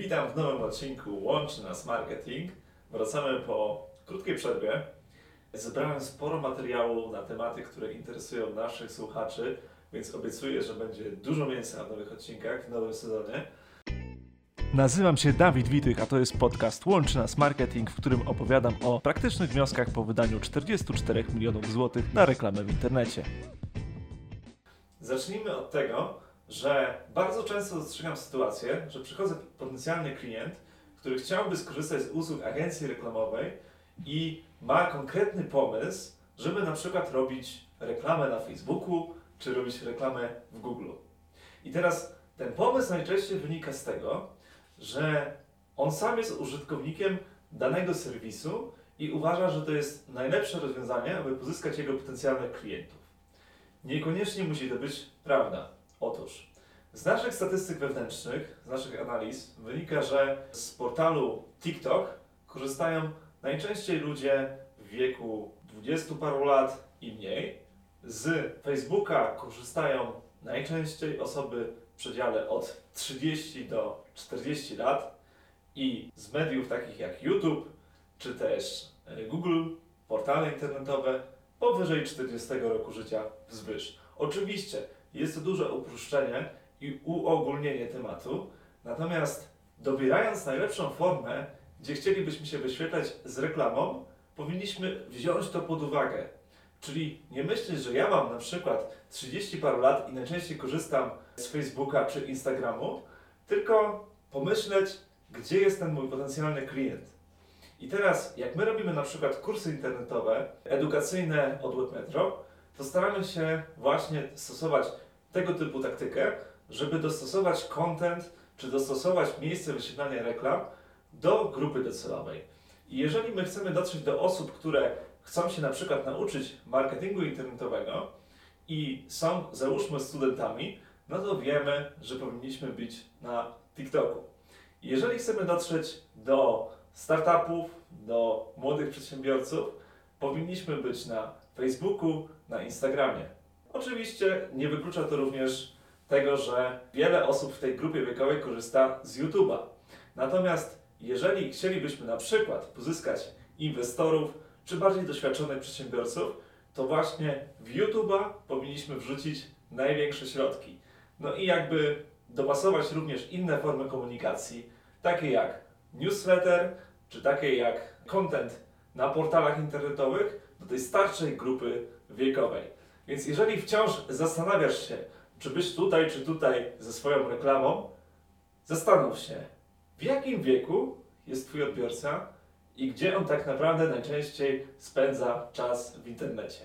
Witam w nowym odcinku Łączy Nas Marketing. Wracamy po krótkiej przerwie. Zebrałem sporo materiału na tematy, które interesują naszych słuchaczy, więc obiecuję, że będzie dużo mięsa w nowych odcinkach, w nowym sezonie. Nazywam się Dawid Witych, a to jest podcast Łączy Nas Marketing, w którym opowiadam o praktycznych wnioskach po wydaniu 44 milionów złotych na reklamę w internecie. Zacznijmy od tego, że bardzo często dostrzegam sytuację, że przychodzi potencjalny klient, który chciałby skorzystać z usług agencji reklamowej i ma konkretny pomysł, żeby na przykład robić reklamę na Facebooku, czy robić reklamę w Google. I teraz ten pomysł najczęściej wynika z tego, że on sam jest użytkownikiem danego serwisu i uważa, że to jest najlepsze rozwiązanie, aby pozyskać jego potencjalnych klientów. Niekoniecznie musi to być prawda. Otóż, z naszych statystyk wewnętrznych, z naszych analiz wynika, że z portalu TikTok korzystają najczęściej ludzie w wieku 20 paru lat i mniej. Z Facebooka korzystają najczęściej osoby w przedziale od 30 do 40 lat i z mediów takich jak YouTube czy też e, Google, portale internetowe powyżej 40 roku życia wzwyż. Oczywiście jest to duże uproszczenie i uogólnienie tematu, natomiast dobierając najlepszą formę, gdzie chcielibyśmy się wyświetlać z reklamą, powinniśmy wziąć to pod uwagę. Czyli nie myśleć, że ja mam na przykład 30 paru lat i najczęściej korzystam z Facebooka czy Instagramu, tylko pomyśleć, gdzie jest ten mój potencjalny klient. I teraz, jak my robimy na przykład kursy internetowe, edukacyjne od Webmetro, to staramy się właśnie stosować tego typu taktykę, żeby dostosować content, czy dostosować miejsce wyświetlania reklam do grupy docelowej. I jeżeli my chcemy dotrzeć do osób, które chcą się na przykład nauczyć marketingu internetowego i są, załóżmy, studentami, no to wiemy, że powinniśmy być na TikToku. Jeżeli chcemy dotrzeć do startupów, do młodych przedsiębiorców, powinniśmy być na Facebooku, na Instagramie. Oczywiście nie wyklucza to również tego, że wiele osób w tej grupie wiekowej korzysta z YouTube'a. Natomiast jeżeli chcielibyśmy na przykład pozyskać inwestorów czy bardziej doświadczonych przedsiębiorców, to właśnie w YouTube'a powinniśmy wrzucić największe środki. No i jakby dopasować również inne formy komunikacji, takie jak newsletter, czy takie jak content na portalach internetowych do tej starszej grupy wiekowej. Więc jeżeli wciąż zastanawiasz się, czy być tutaj, czy tutaj ze swoją reklamą, zastanów się, w jakim wieku jest Twój odbiorca i gdzie on tak naprawdę najczęściej spędza czas w internecie.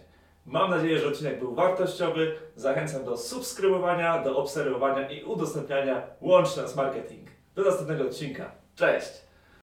Mam nadzieję, że odcinek był wartościowy. Zachęcam do subskrybowania, do obserwowania i udostępniania Łączne z Marketing. Do następnego odcinka. Cześć!